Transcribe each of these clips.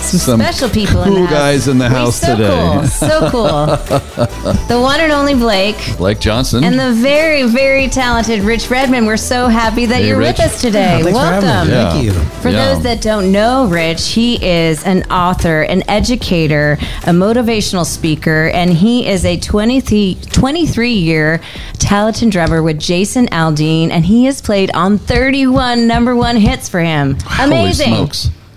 some, special people in cool the house. guys in the house so today. Cool, so cool. the one and only Blake. Blake Johnson. And the very, very talented Rich Redmond. We're so happy that Hey, you're Rich. with us today. Thanks for. Welcome. Yeah. Thank you. For Yeah. those that don't know Rich, he is an author, an educator, a motivational speaker, and he is a 23, 23 year talented drummer with Jason Aldean, and he has played on 31 number one hits for him. Amazing.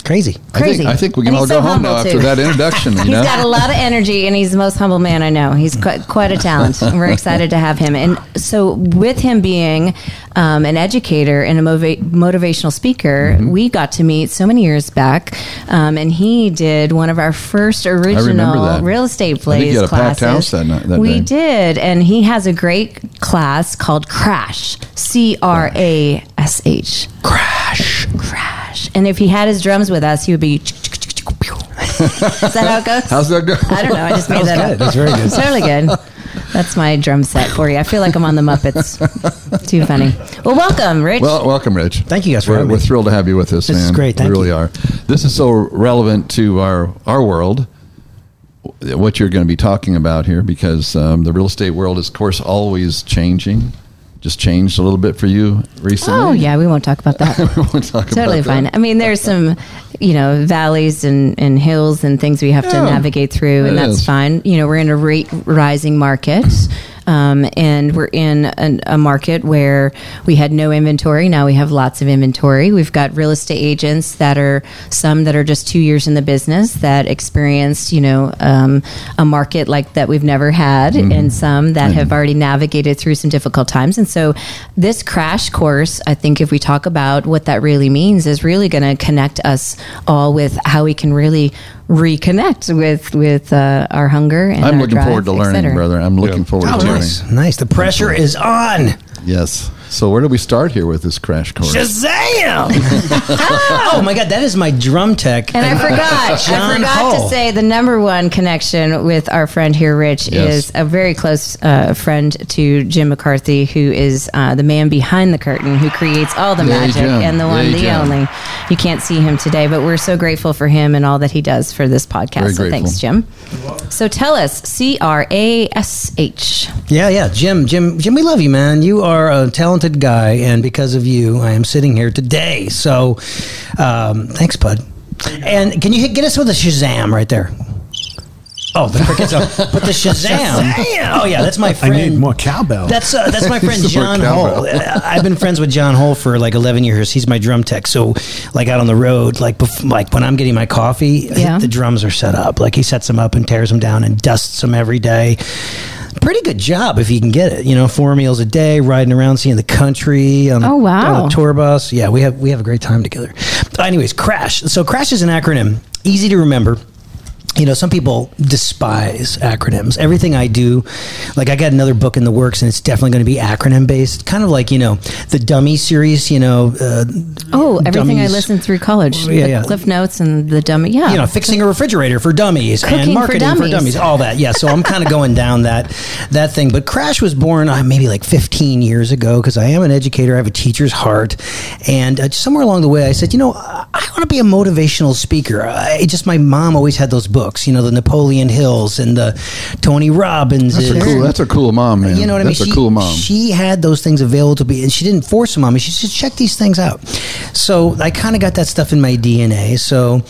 Crazy. Crazy. I think, I think we can And all go so home now humble, after that introduction. You He's know? got a lot of energy and he's the most humble man I know. He's quite, quite a talent. and we're excited to have him. And so, with him being um, an educator and a motiva- motivational speaker, Mm-hmm. we got to meet so many years back. Um, and he did one of our first original real estate I plays think you had a classes. that night- that we day. did. And he has a great class called Crash C R A S H. Crash. Crash. And if he had his drums with us, he would be. Is that how it goes? How's that going? I don't know. I just made was that good. up. That's very good. It's totally good. That's my drum set for you. I feel like I'm on the Muppets. Too funny. Well, welcome, Rich. Well, welcome, Rich. Thank you guys for we're, having we're me. thrilled to have you with us, This man. is great. Thank we really you. are. This is so relevant to our our world. What you're going to be talking about here, because um, the real estate world is, of course, always changing. Just changed a little bit for you recently. oh yeah, we won't talk about that. we won't talk totally about fine. that. I mean, there's some, you know, valleys and, and hills and things we have to navigate through, and that's is. fine. You know, we're in a rate rising market. Um, and we're in an, a market where we had no inventory. Now we have lots of inventory. We've got real estate agents that are some that are just two years in the business that experienced, you know, um, a market like that we've never had, Mm-hmm. and some that have already navigated through some difficult times. And so, this crash course, I think, if we talk about what that really means, is really going to connect us all with how we can really reconnect with with uh, our hunger. And I'm our looking drive, forward to learning, cetera. brother. I'm looking forward Oh, to learning. nice. Nice. The pressure is on. Yes. So where do we start here with this crash course? Shazam! oh my God, that is my drum tech. And I forgot, I forgot Hull. to say the number one connection with our friend here, Rich, Yes. is a very close uh, friend to Jim McCarthy, who is uh, the man behind the curtain, who creates all the Yay, magic Jim. and the one, Yay, the Jim. only. You can't see him today, but we're so grateful for him and all that he does for this podcast. Very so thanks, Jim. So tell us, C R A S H. Yeah, yeah, Jim, Jim, Jim, we love you, man. You are a talented guy, and because of you, I am sitting here today. So, um, thanks, bud. And can you hit, get us with a Shazam right there? Oh, the crickets! oh, but the Shazam! Oh yeah, that's my friend. I need more cowbell. That's uh, that's my friend John Hole. I've been friends with John Hole for like eleven years. He's my drum tech. So, like out on the road, like bef- like when I'm getting my coffee, Yeah. the drums are set up. Like he sets them up and tears them down and dusts them every day. Pretty good job if you can get it. You know, four meals a day, riding around, seeing the country. On, Oh, wow. on a tour bus. Yeah, we have we have a great time together. Anyways, Crash. So Crash is an acronym, easy to remember you know, some people despise acronyms. Everything I do, like I got another book in the works, and it's definitely going to be acronym based. Kind of like you know the Dummy series. You know, uh, Oh, everything I listened through college. Yeah, the yeah. Cliff Notes and the dummy. Yeah. you know, fixing a refrigerator for dummies Cooking and for marketing for dummies. dummies. all that. Yeah, so I'm kind of going down that that thing. But Crash was born uh, maybe like 15 years ago because I am an educator. I have a teacher's heart, and uh, somewhere along the way, I said, you know, I want to be a motivational speaker. I just my mom always had those books. You know, the Napoleon Hills and the Tony Robbins. That's a cool. That's a cool mom, man. You know what I mean? That's she, a cool mom. She had those things available to be, and she didn't force them on me. She said, check these things out. So I kind of got that stuff in my DNA. So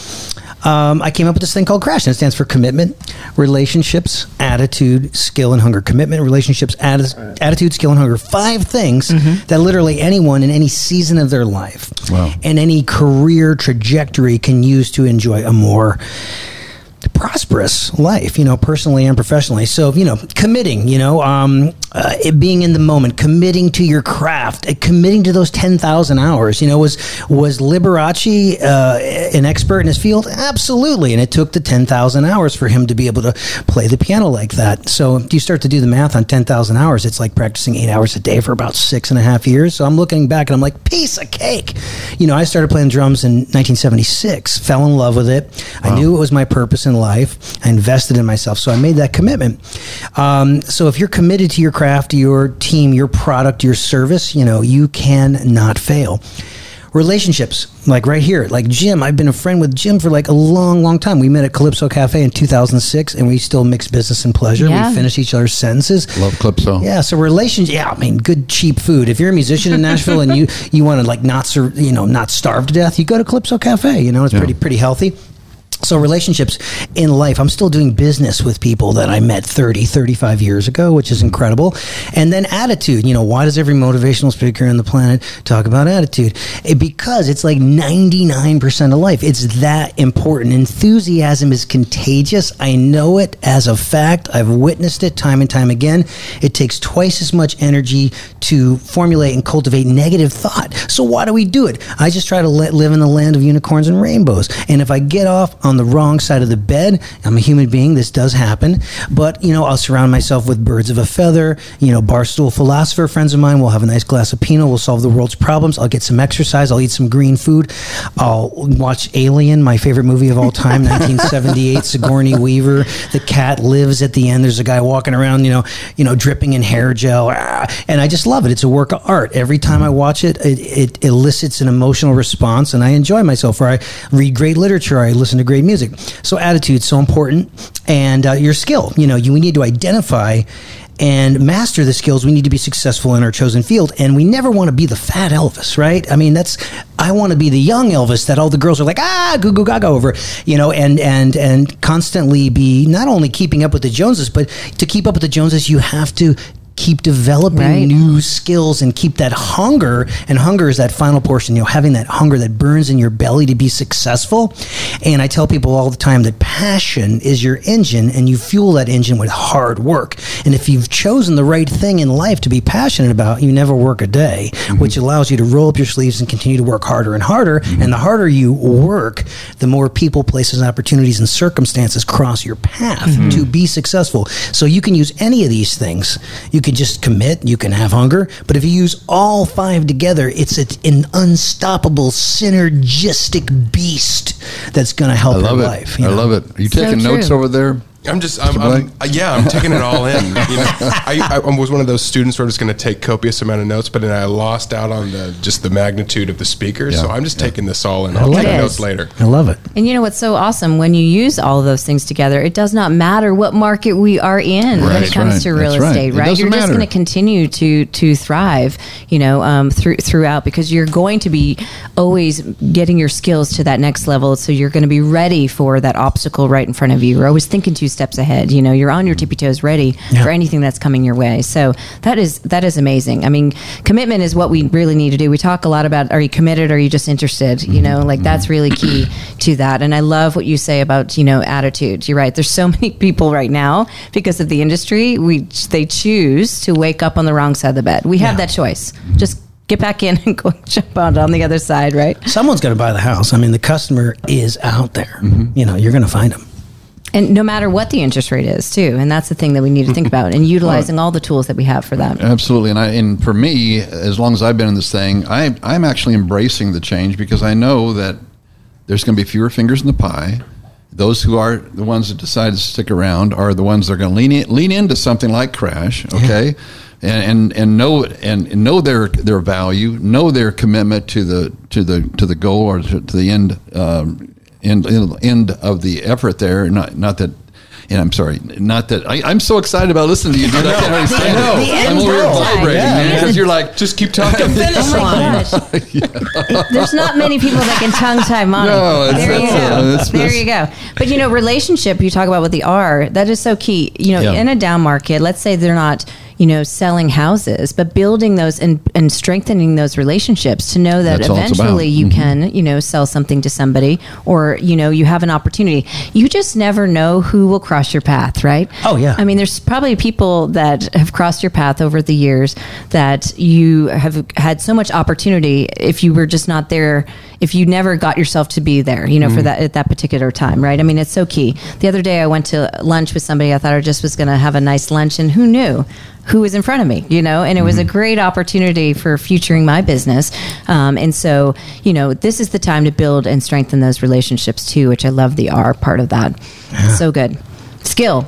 um, I came up with this thing called CRASH, and it stands for commitment, relationships, attitude, skill, and hunger. Commitment, relationships, atti- attitude, skill, and hunger. Five things that literally anyone in any season of their life Wow. and any career trajectory can use to enjoy a more prosperous life, you know, personally and professionally. So, you know, committing, you know, um, uh, it being in the moment, committing to your craft, uh, committing to those 10,000 hours, you know, was, was Liberace uh, an expert in his field? Absolutely. And it took the 10,000 hours for him to be able to play the piano like that. So if you start to do the math on 10,000 hours, it's like practicing eight hours a day for about six and a half years. So I'm looking back and I'm like, piece of cake. You know, I started playing drums in 1976, fell in love with it. I knew it was my purpose in life. I invested in myself. So I made that commitment. Um, so if you're committed to your craft, your team, your product, your service, you know, you cannot fail relationships like right here like jim i've been a friend with jim for like a long long time we met at calypso cafe in 2006 and we still mix business and pleasure Yeah. we finish each other's sentences Love Calypso. yeah so relationship yeah i mean good cheap food if you're a musician in nashville and you you want to like not sur- you know not starve to death you go to calypso cafe you know it's Yeah. pretty pretty healthy so relationships in life i'm still doing business with people that i met 30 35 years ago which is incredible. And then attitude you know why does every motivational speaker on the planet talk about attitude? Eh, because it's like 99% of life. It's that important. Enthusiasm is contagious. I know it as a fact. I've witnessed it time and time again. It takes twice as much energy to formulate and cultivate negative thought. So why do we do it? I just try to let, live in the land of unicorns and rainbows. And if i get off on the wrong side of the bed. I'm a human being. This does happen. But you know i'll surround myself with birds of a feather you know barstool philosopher friends of mine. We'll have a nice glass of pinot. We'll solve the world's problems. I'll get some exercise. I'll eat some green food. I'll watch alien my favorite movie of all time 1978 sigourney weaver. The cat lives at the end. There's a guy walking around you know you know dripping in hair gel. Ah, and i just love it. It's a work of art. Every time i watch it it, it elicits an emotional response and i enjoy myself or i read great literature i listen to great music. So attitude's so important and uh, your skill. You know you we need to identify and master the skills we need to be successful in our chosen field and we never want to be the fat elvis right? I mean that's i want to be the young elvis that all the girls are like ah goo goo gaga over you know and and and constantly be not only keeping up with the joneses but to keep up with the joneses you have to keep developing Right. new skills and keep that hunger and hunger is that final portion you know having that hunger that burns in your belly to be successful. And i tell people all the time that passion is your engine and you fuel that engine with hard work. And if you've chosen the right thing in life to be passionate about you never work a day mm-hmm. which allows you to roll up your sleeves and continue to work harder and harder. Mm-hmm. And the harder you work the more people places opportunities and circumstances cross your path mm-hmm. to be successful. So you can use any of these things. You can just commit you can have hunger but if you use all five together it's an unstoppable synergistic beast that's going to help I love your it. life you I know? love it. Are you So taking notes over there? I'm just, I'm, I'm uh, yeah, I'm taking it all in. You know, I, I was one of those students who are just going to take copious amount of notes, but then I lost out on the just the magnitude of the speakers. Yeah, so I'm just yeah. taking this all in. I'll love take notes later. i love it And you know what's so awesome? When you use all of those things together, it does not matter what market we are in when it comes right. to real That's estate, It right? You're just going to continue to to thrive, you know, um, through throughout because you're going to be always getting your skills to that next level. So you're going to be ready for that obstacle right in front of you. You're always thinking two steps ahead. You know, you're on your mm. tippy toes, ready Yeah. for anything that's coming your way. So that is that is amazing. I mean, commitment is what we really need to do. We talk a lot about are you committed? Or are you just interested? You mm-hmm. know, like that's mm-hmm. really key to that. And I love what you say about you know attitude. You're right. There's so many people right now because of the industry. We they choose to wake up on the wrong side of the bed. We have Yeah. that choice. Just get back in and go jump out on the other side. Right. someone's going to buy the house i mean the customer is out there mm-hmm. you know you're going to find them And no matter what the interest rate is, too, and that's the thing that we need to think about, and utilizing all the tools that we have for that. Absolutely, and I and for me, as long as I've been in this thing, I I'm actually embracing the change because I know that there's going to be fewer fingers in the pie. Those who are the ones that decide to stick around are the ones that are going to lean in, lean into something like Crash, okay, and, and and know and, and know their their value, know their commitment to the to the to the goal or to, to the end um, end end of the effort there. Not not that. And I'm sorry, not that I, I'm so excited about listening to you. Dude, I can't really stand The it. end I'm over here vibrating, Yeah. man, because you're like, Just keep talking. Oh my gosh. There's not many people that can tongue tie money. No, it's- there you go. that's- there that's- you go. But you know, relationship you talk about with the R, that is so key. You know, Yeah. in a down market, let's say they're not, you know, selling houses, but building those and, and strengthening those relationships to know that That's all it's about. eventually you can, you know, sell something to somebody or, you know, you have an opportunity. You just never know who will cross your path, right? Oh, yeah. I mean, there's probably people that have crossed your path over the years that you have had so much opportunity if you were just not there, if you never got yourself to be there, you know, Mm-hmm. for that at that particular time, right? I mean, it's so key. The other day I went to lunch with somebody I thought I just was going to have a nice lunch and who knew? Who was in front of me, you know, and it was a Mm-hmm. great opportunity for futuring my business. Um, and so, you know, this is the time to build and strengthen those relationships too, which I love the R part of that. So good. Skill.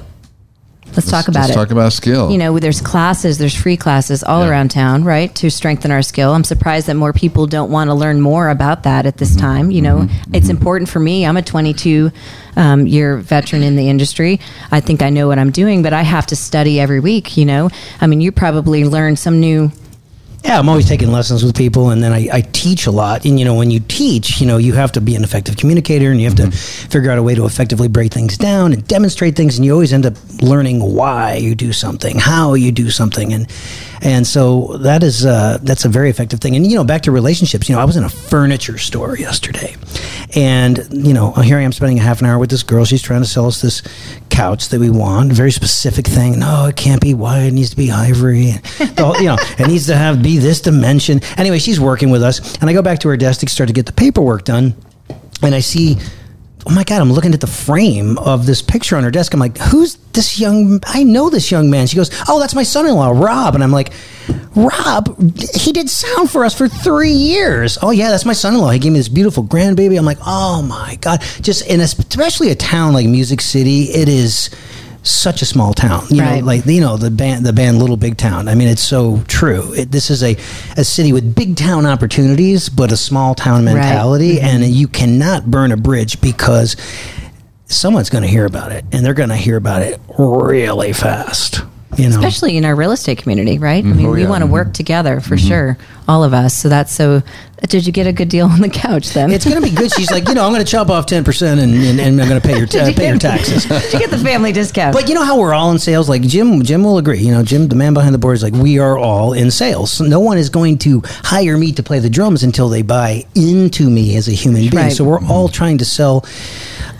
Let's, talk about Let's it talk about skill. you know, there's classes, there's free classes all Yeah. around town, right, to strengthen our skill. I'm surprised that more people don't want to learn more about that at Mm-hmm. this time. You know, it's important for me. I'm a 22 um, year veteran in the industry. I think I know what I'm doing, but I have to study every week. You know, I mean, you probably learn some new. Yeah, I'm always taking lessons with people, and then I, I teach a lot. And you know, when you teach, you know, you have to be an effective communicator, and you have to mm-hmm. figure out a way to effectively break things down and demonstrate things. And you always end up learning why you do something, how you do something, and and so that is uh, that's a very effective thing. And you know, back to relationships. You know, I was in a furniture store yesterday, and you know, here I am spending a half an hour with this girl. She's trying to sell us this couch that we want, very specific thing. No, it can't be white. It needs to be ivory. Whole- you know, it needs to have be this dimension. Anyway, she's working with us, and I go back to her desk to start to get the paperwork done, and I see. Oh my God, I'm looking at the frame of this picture on her desk. I'm like, who's this young? I know this young man. She goes, oh, that's my son in law, Rob. And I'm like, Rob, he did sound for us for three years. Oh, yeah, that's my son in law. He gave me this beautiful grandbaby. I'm like, oh my God. Just in especially a town like Music City, it is such a small town. You Right. know, like you know the band, the band Little Big Town. I mean, it's so true. It, this is a a city with big town opportunities, but a small town mentality, mm-hmm. and you cannot burn a bridge because someone's going to hear about it, and they're going to hear about it really fast. You know, especially in our real estate community, right? I mm-hmm. mean, Oh, we yeah. want to work mm-hmm. together for sure, all of us. So that's so. Did you get a good deal on the couch then? it's going to be good. She's like, you know, I'm going to chop off ten percent, and, and, and I'm going to pay your uh, you pay your taxes. Did you get the family discount? But you know how we're all in sales? Like Jim, Jim will agree. You know, Jim, the man behind the board, is like we are all in sales. So no one is going to hire me to play the drums until they buy into me as a human being. Right. So we're all trying to sell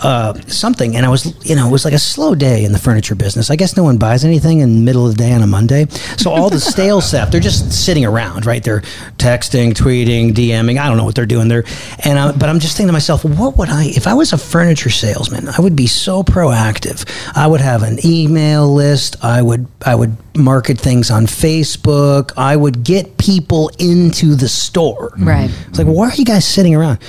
uh, something. And I was, you know, it was like a slow day in the furniture business. I guess no one buys anything in the middle of the day on a Monday. So all the stale stuff, they're just sitting around, right? They're texting, tweeting, DMing. I don't know what they're doing there. And I, but I'm just thinking to myself, what would I, if I was a furniture salesman, I would be so proactive. I would have an email list. I would, I would market things on Facebook. I would get people into the store. Right. It's like, why are you guys sitting around?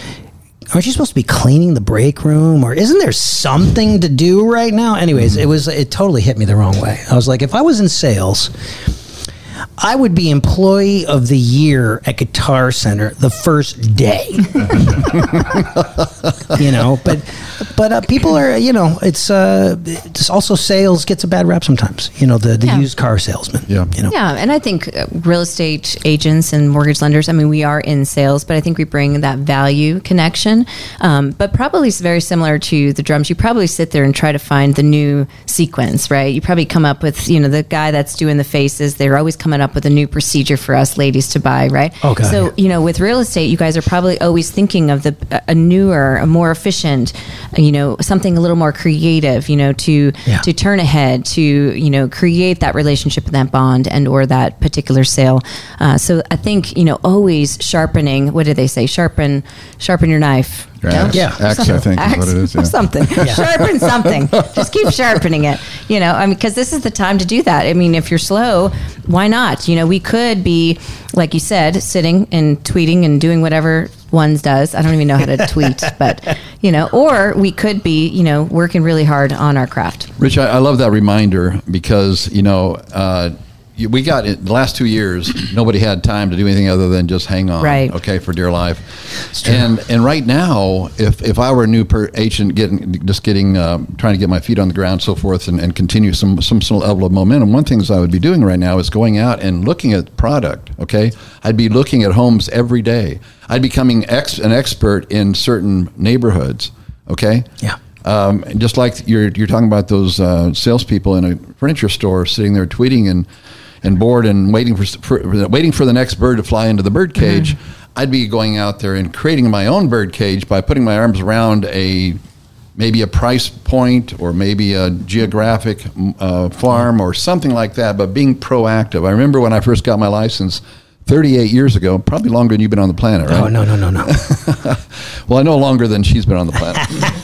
Aren't you supposed to be cleaning the break room, or isn't there something to do right now? Anyways, mm-hmm. it was it totally hit me the wrong way. I was like, if I was in sales, I would be employee of the year at Guitar Center the first day. you know, but but uh, people are you know it's uh it's also sales gets a bad rap sometimes. You know the the Yeah. used car salesman. Yeah. you know. Yeah, and I think uh, real estate agents and mortgage lenders. I mean, we are in sales, but I think we bring that value connection. Um, but probably it's very similar to the drums. You probably sit there and try to find the new sequence, right? You probably come up with, you know, the guy that's doing the faces. They're always coming up with a new procedure for us ladies to buy, right? God, So you know, with real estate, you guys are probably always thinking of the a newer, a more efficient, you know, something a little more creative, you know, to Yeah. to turn ahead to you know create that relationship and that bond and or that particular sale uh, so i think you know always sharpening what do they say sharpen sharpen your knife Axe. Yeah. Axe, I think is what it is. Yeah. something sharpen something just keep sharpening it you know i mean because this is the time to do that i mean if you're slow why not you know we could be like you said sitting and tweeting and doing whatever one's does i don't even know how to tweet but you know or we could be you know working really hard on our craft Rich, I, I love that reminder because you know uh, you- we got it the last two years. Nobody had time to do anything other than just hang on, Right. Okay, for dear life. And and right now, if if I were a new per agent, getting just getting uh, trying to get my feet on the ground, so forth, and, and continue some some some level of momentum. One thing I would be doing right now is going out and looking at product. Okay, I'd be looking at homes every day. I'd be becoming ex, an expert in certain neighborhoods. Okay. Yeah. Um, just like you're you're talking about those uh, salespeople in a furniture store sitting there tweeting and and bored and waiting for, for waiting for the next bird to fly into the bird cage, I'd be going out there and creating my own bird cage by putting my arms around a maybe a price point or maybe a geographic uh, farm or something like that, but being proactive. I remember when I first got my license 38 years ago, probably longer than you've been on the planet, right? Oh no no no no! well, I know longer than she's been on the planet.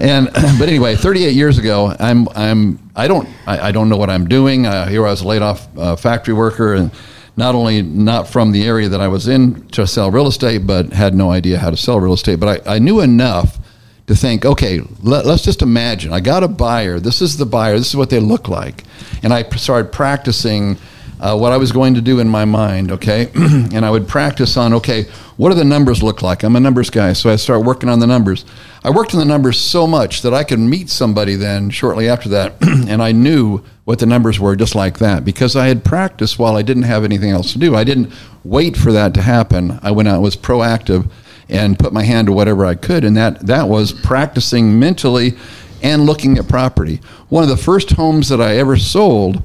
and but anyway, 38 years ago, I'm I'm I don't I, I don't know what I'm doing. Uh, here I was a laid off uh, factory worker and not only not from the area that I was in to sell real estate, but had no idea how to sell real estate. But I, I knew enough to think, okay, let, us just imagine I got a buyer. This is the buyer. This is what they look like, and I started practicing uh, what I was going to do in my mind, okay? and I would practice on, okay, what do the numbers look like? I'm a numbers guy, so I start working on the numbers. I worked on the numbers so much that I could meet somebody then shortly after that, and I knew what the numbers were just like that because I had practiced while I didn't have anything else to do. I didn't wait for that to happen. I went out, was proactive, and put my hand to whatever I could, and that, that was practicing mentally and looking at property. One of the first homes that I ever sold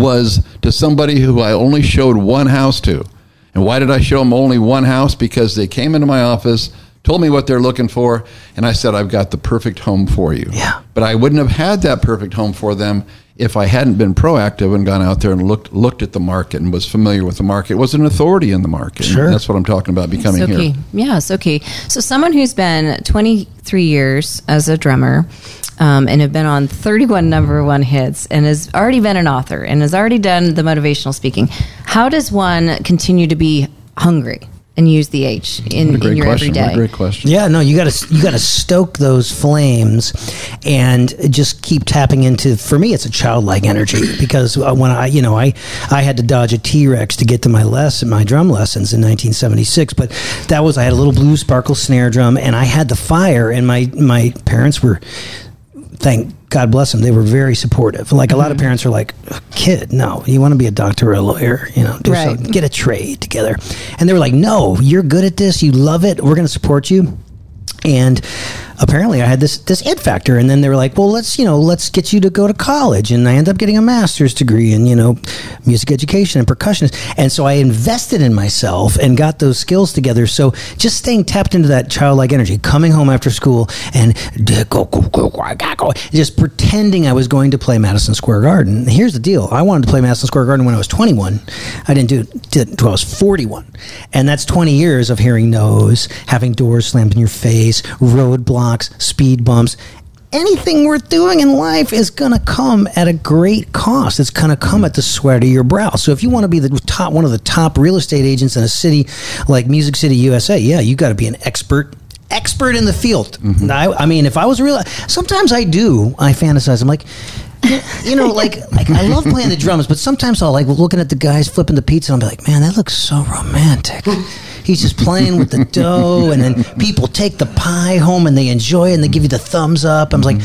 was to somebody who I only showed one house to. And why did I show them only one house? Because they came into my office, told me what they're looking for, and I said, I've got the perfect home for you. Yeah. But I wouldn't have had that perfect home for them if I hadn't been proactive and gone out there and looked looked at the market and was familiar with the market, was an authority in the market. Sure. That's what I'm talking about becoming so here. key. Yeah, so key. So someone who's been 23 years as a drummer um, and have been on 31 number one hits and has already been an author and has already done the motivational speaking. How does one continue to be hungry and use the H in, What a great in your question. What a everyday? great question. Yeah, no, you got to you got to stoke those flames, and just keep tapping into. For me, it's a childlike energy because uh, when I, you know, I I had to dodge a T Rex to get to my lesson, my drum lessons in 1976. But that was I had a little blue sparkle snare drum, and I had the fire, and my my parents were thank God bless them. They were very supportive. Like a lot of Mm-hmm. parents are like, kid, no, you want to be a doctor or a lawyer, you know, do Right. something, get a trade together. And they were like, no, you're good at this. You love it. We're going to support you. And apparently I had this, this it factor. And then they were like, well, let's, you know, let's get you to go to college. And I ended up getting a master's degree in, you know, music education and percussionist. And so I invested in myself and got those skills together. So just staying tapped into that childlike energy, coming home after school and just pretending I was going to play Madison Square Garden. Here's the deal. I wanted to play Madison Square Garden when I was 21. I didn't do it until I was 41. And that's 20 years of hearing no's, having doors slammed in your face, roadblocks, speed bumps. Anything worth doing in life is going to come at a great cost. It's going to come at the sweat of your brow. So if you want to be the top one of the top real estate agents in a city like Music City, USA, yeah, you got to be an expert expert in the field. Mm-hmm. I, I mean, if I was real, sometimes I do. I fantasize. I'm like, you know, like, like I love playing the drums, but sometimes I'll like looking at the guys flipping the pizza, and I'll be like, man, that looks so romantic. He's just playing with the dough, and then people take the pie home and they enjoy it, and they give you the thumbs up. I'm like.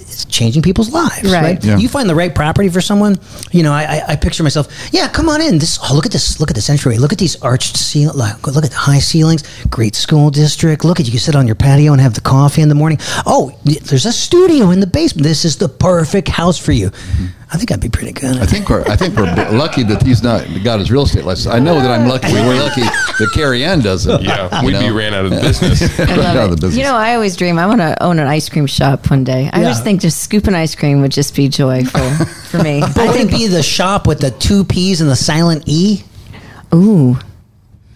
It's changing people's lives, Right. right? Yeah. You find the right property for someone. You know, I, I, I picture myself. Yeah, come on in. This. Oh, look at this. Look at this entryway. Look at these arched ceil. Like, look at the high ceilings. Great school district. Look at you can sit on your patio and have the coffee in the morning. Oh, there's a studio in the basement. This is the perfect house for you. Mm-hmm. I think I'd be pretty good. I think we're I think we're lucky that he's not got his real estate license. I know that I'm lucky. We're lucky that Carrie Ann doesn't. Yeah, You we'd be know? ran out of business. I love Out of it. the business. You know, I always dream I want to own an ice cream shop one day. I Yeah. just think just scooping ice cream would just be joyful for me. but I think, be the shop with the two P's and the silent E? ooh,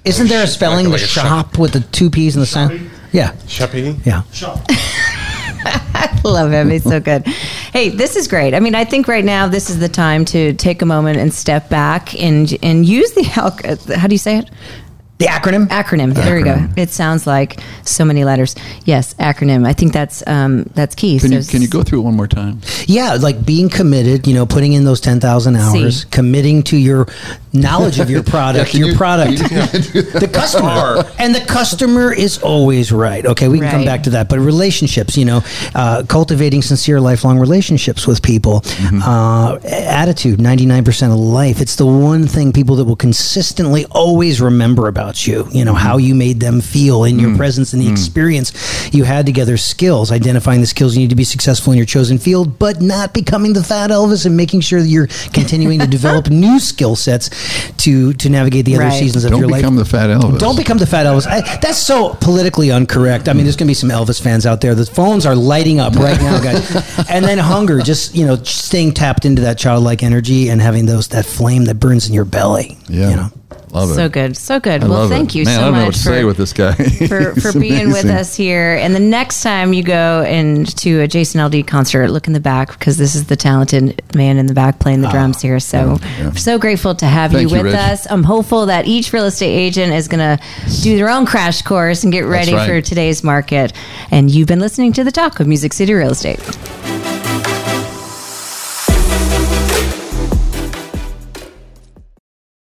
Isn't there a spelling? like the a shop with the two P's and the silent. E? Yeah, Shopping? yeah. love him. He's so good. Hey, this is great. I mean, I think right now this is the time to take a moment and step back and and use the how do you say it? The acronym. Acronym. There we go. It sounds like so many letters. Yes, acronym. I think that's um, that's key. Can So you can you go through it one more time? Yeah, like being committed, you know, putting in those 10,000 hours, See. committing to your knowledge of your product, can your you- product, the customer. And the customer is always right. Okay, we can come back to that. But relationships, you know, uh, cultivating sincere, lifelong relationships with people, Mm-hmm. uh, attitude, 99% of life. It's the one thing people that will consistently always remember about about you. You know how you made them feel in your mm. presence and the mm. experience you had together. Skills, identifying the skills you need to be successful in your chosen field, but not becoming the fat Elvis and making sure that you're continuing to develop new skill sets to to navigate the other seasons of Don't your life. become the fat Elvis. Don't become the fat Elvis. I, that's so politically incorrect. I mean, there's going to be some Elvis fans out there. The phones are lighting up right now, guys. and then hunger, just you know, staying tapped into that childlike energy and having those that flame that burns in your belly. Yeah. you know. Love it. So good, so good. I well, thank it. you Man, so I don't much know what to for, say with this guy. for, for being with us here. And the next time you go into a Jason Aldean concert, look in the back because this is the talented man in the back playing the ah, drums here. So, yeah. so grateful to have Thank you you, with Rich. us. I'm hopeful that each real estate agent is going to do their own crash course and get ready right. for today's market. And you've been listening to the talk of Music City Real Estate.